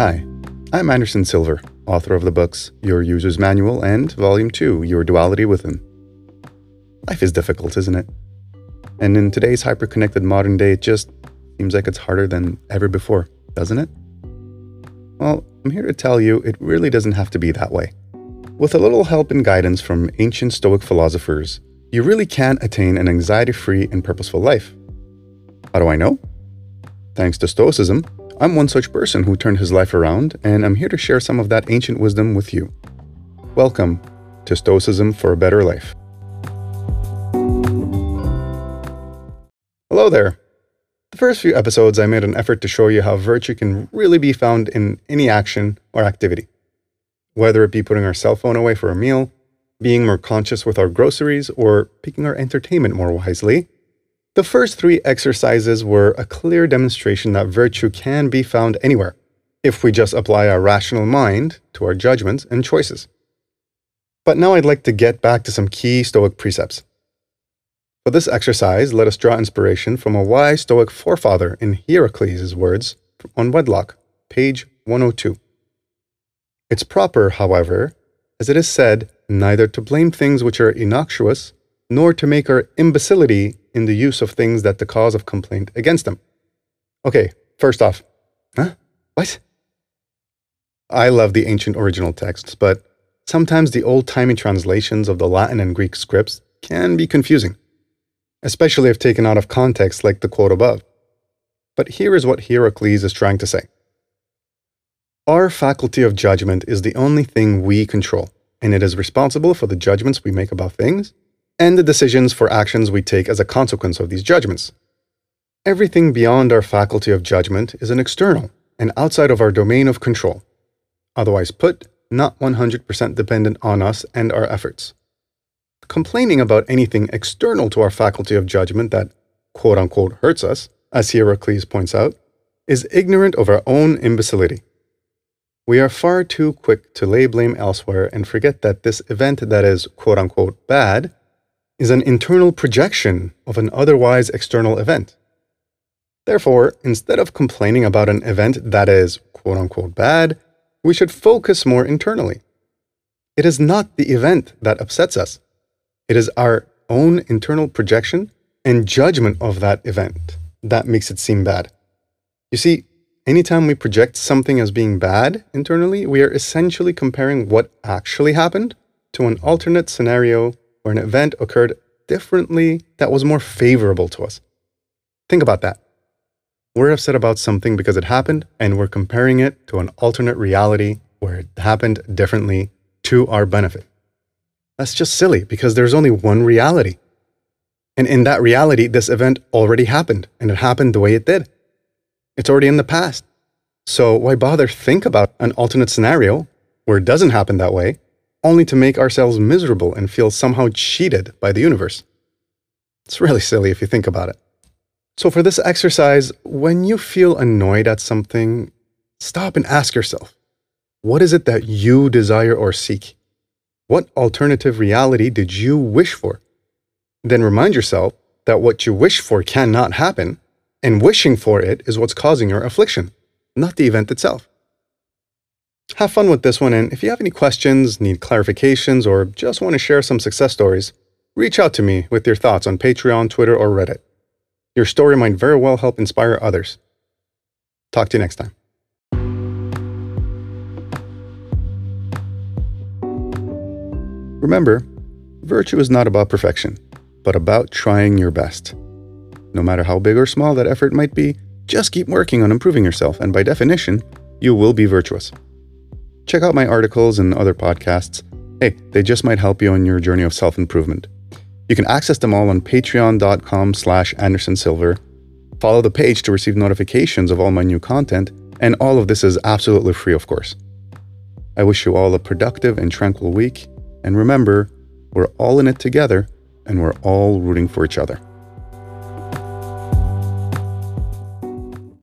Hi, I'm Anderson Silver, author of the books Your User's Manual and Volume 2 Your Duality Within. Life is difficult, isn't it? And in today's hyper-connected modern day, it just seems like it's harder than ever before, doesn't it? Well, I'm here to tell you it really doesn't have to be that way. With a little help and guidance from ancient Stoic philosophers, you really can attain an anxiety free and purposeful life. How do I know? Thanks to Stoicism, I'm one such person who turned his life around, and I'm here to share some of that ancient wisdom with you. Welcome to Stoicism for a Better Life. Hello there. The first few episodes, I made an effort to show you how virtue can really be found in any action or activity. Whether it be putting our cell phone away for a meal, being more conscious with our groceries, or picking our entertainment more wisely, the first three exercises were a clear demonstration that virtue can be found anywhere if we just apply our rational mind to our judgments and choices. But now I'd like to get back to some key Stoic precepts. For this exercise, let us draw inspiration from a wise Stoic forefather in Hierocles' words on Wedlock, page 102. It's proper, however, as it is said, neither to blame things which are innoxious, nor to make our imbecility in the use of things that the cause of complaint against them. Okay, first off, huh? What? I love the ancient original texts, but sometimes the old timey translations of the Latin and Greek scripts can be confusing, especially if taken out of context, like the quote above. But here is what Hierocles is trying to say Our faculty of judgment is the only thing we control, and it is responsible for the judgments we make about things and the decisions for actions we take as a consequence of these judgments. Everything beyond our faculty of judgment is an external and outside of our domain of control. Otherwise put, not 100% dependent on us and our efforts. Complaining about anything external to our faculty of judgment that quote unquote hurts us, as Hierocles points out, is ignorant of our own imbecility. We are far too quick to lay blame elsewhere and forget that this event that is quote unquote bad is an internal projection of an otherwise external event. Therefore, instead of complaining about an event that is quote unquote bad, we should focus more internally. It is not the event that upsets us, it is our own internal projection and judgment of that event that makes it seem bad. You see, anytime we project something as being bad internally, we are essentially comparing what actually happened to an alternate scenario or an event occurred differently that was more favorable to us. Think about that. We're upset about something because it happened, and we're comparing it to an alternate reality where it happened differently to our benefit. That's just silly because there's only one reality. And in that reality, this event already happened, and it happened the way it did. It's already in the past. So why bother think about an alternate scenario where it doesn't happen that way only to make ourselves miserable and feel somehow cheated by the universe. It's really silly if you think about it. So, for this exercise, when you feel annoyed at something, stop and ask yourself what is it that you desire or seek? What alternative reality did you wish for? Then remind yourself that what you wish for cannot happen, and wishing for it is what's causing your affliction, not the event itself. Have fun with this one, and if you have any questions, need clarifications, or just want to share some success stories, reach out to me with your thoughts on Patreon, Twitter, or Reddit. Your story might very well help inspire others. Talk to you next time. Remember, virtue is not about perfection, but about trying your best. No matter how big or small that effort might be, just keep working on improving yourself, and by definition, you will be virtuous check out my articles and other podcasts. Hey, they just might help you on your journey of self-improvement. You can access them all on patreon.com slash andersonsilver. Follow the page to receive notifications of all my new content, and all of this is absolutely free, of course. I wish you all a productive and tranquil week, and remember, we're all in it together, and we're all rooting for each other.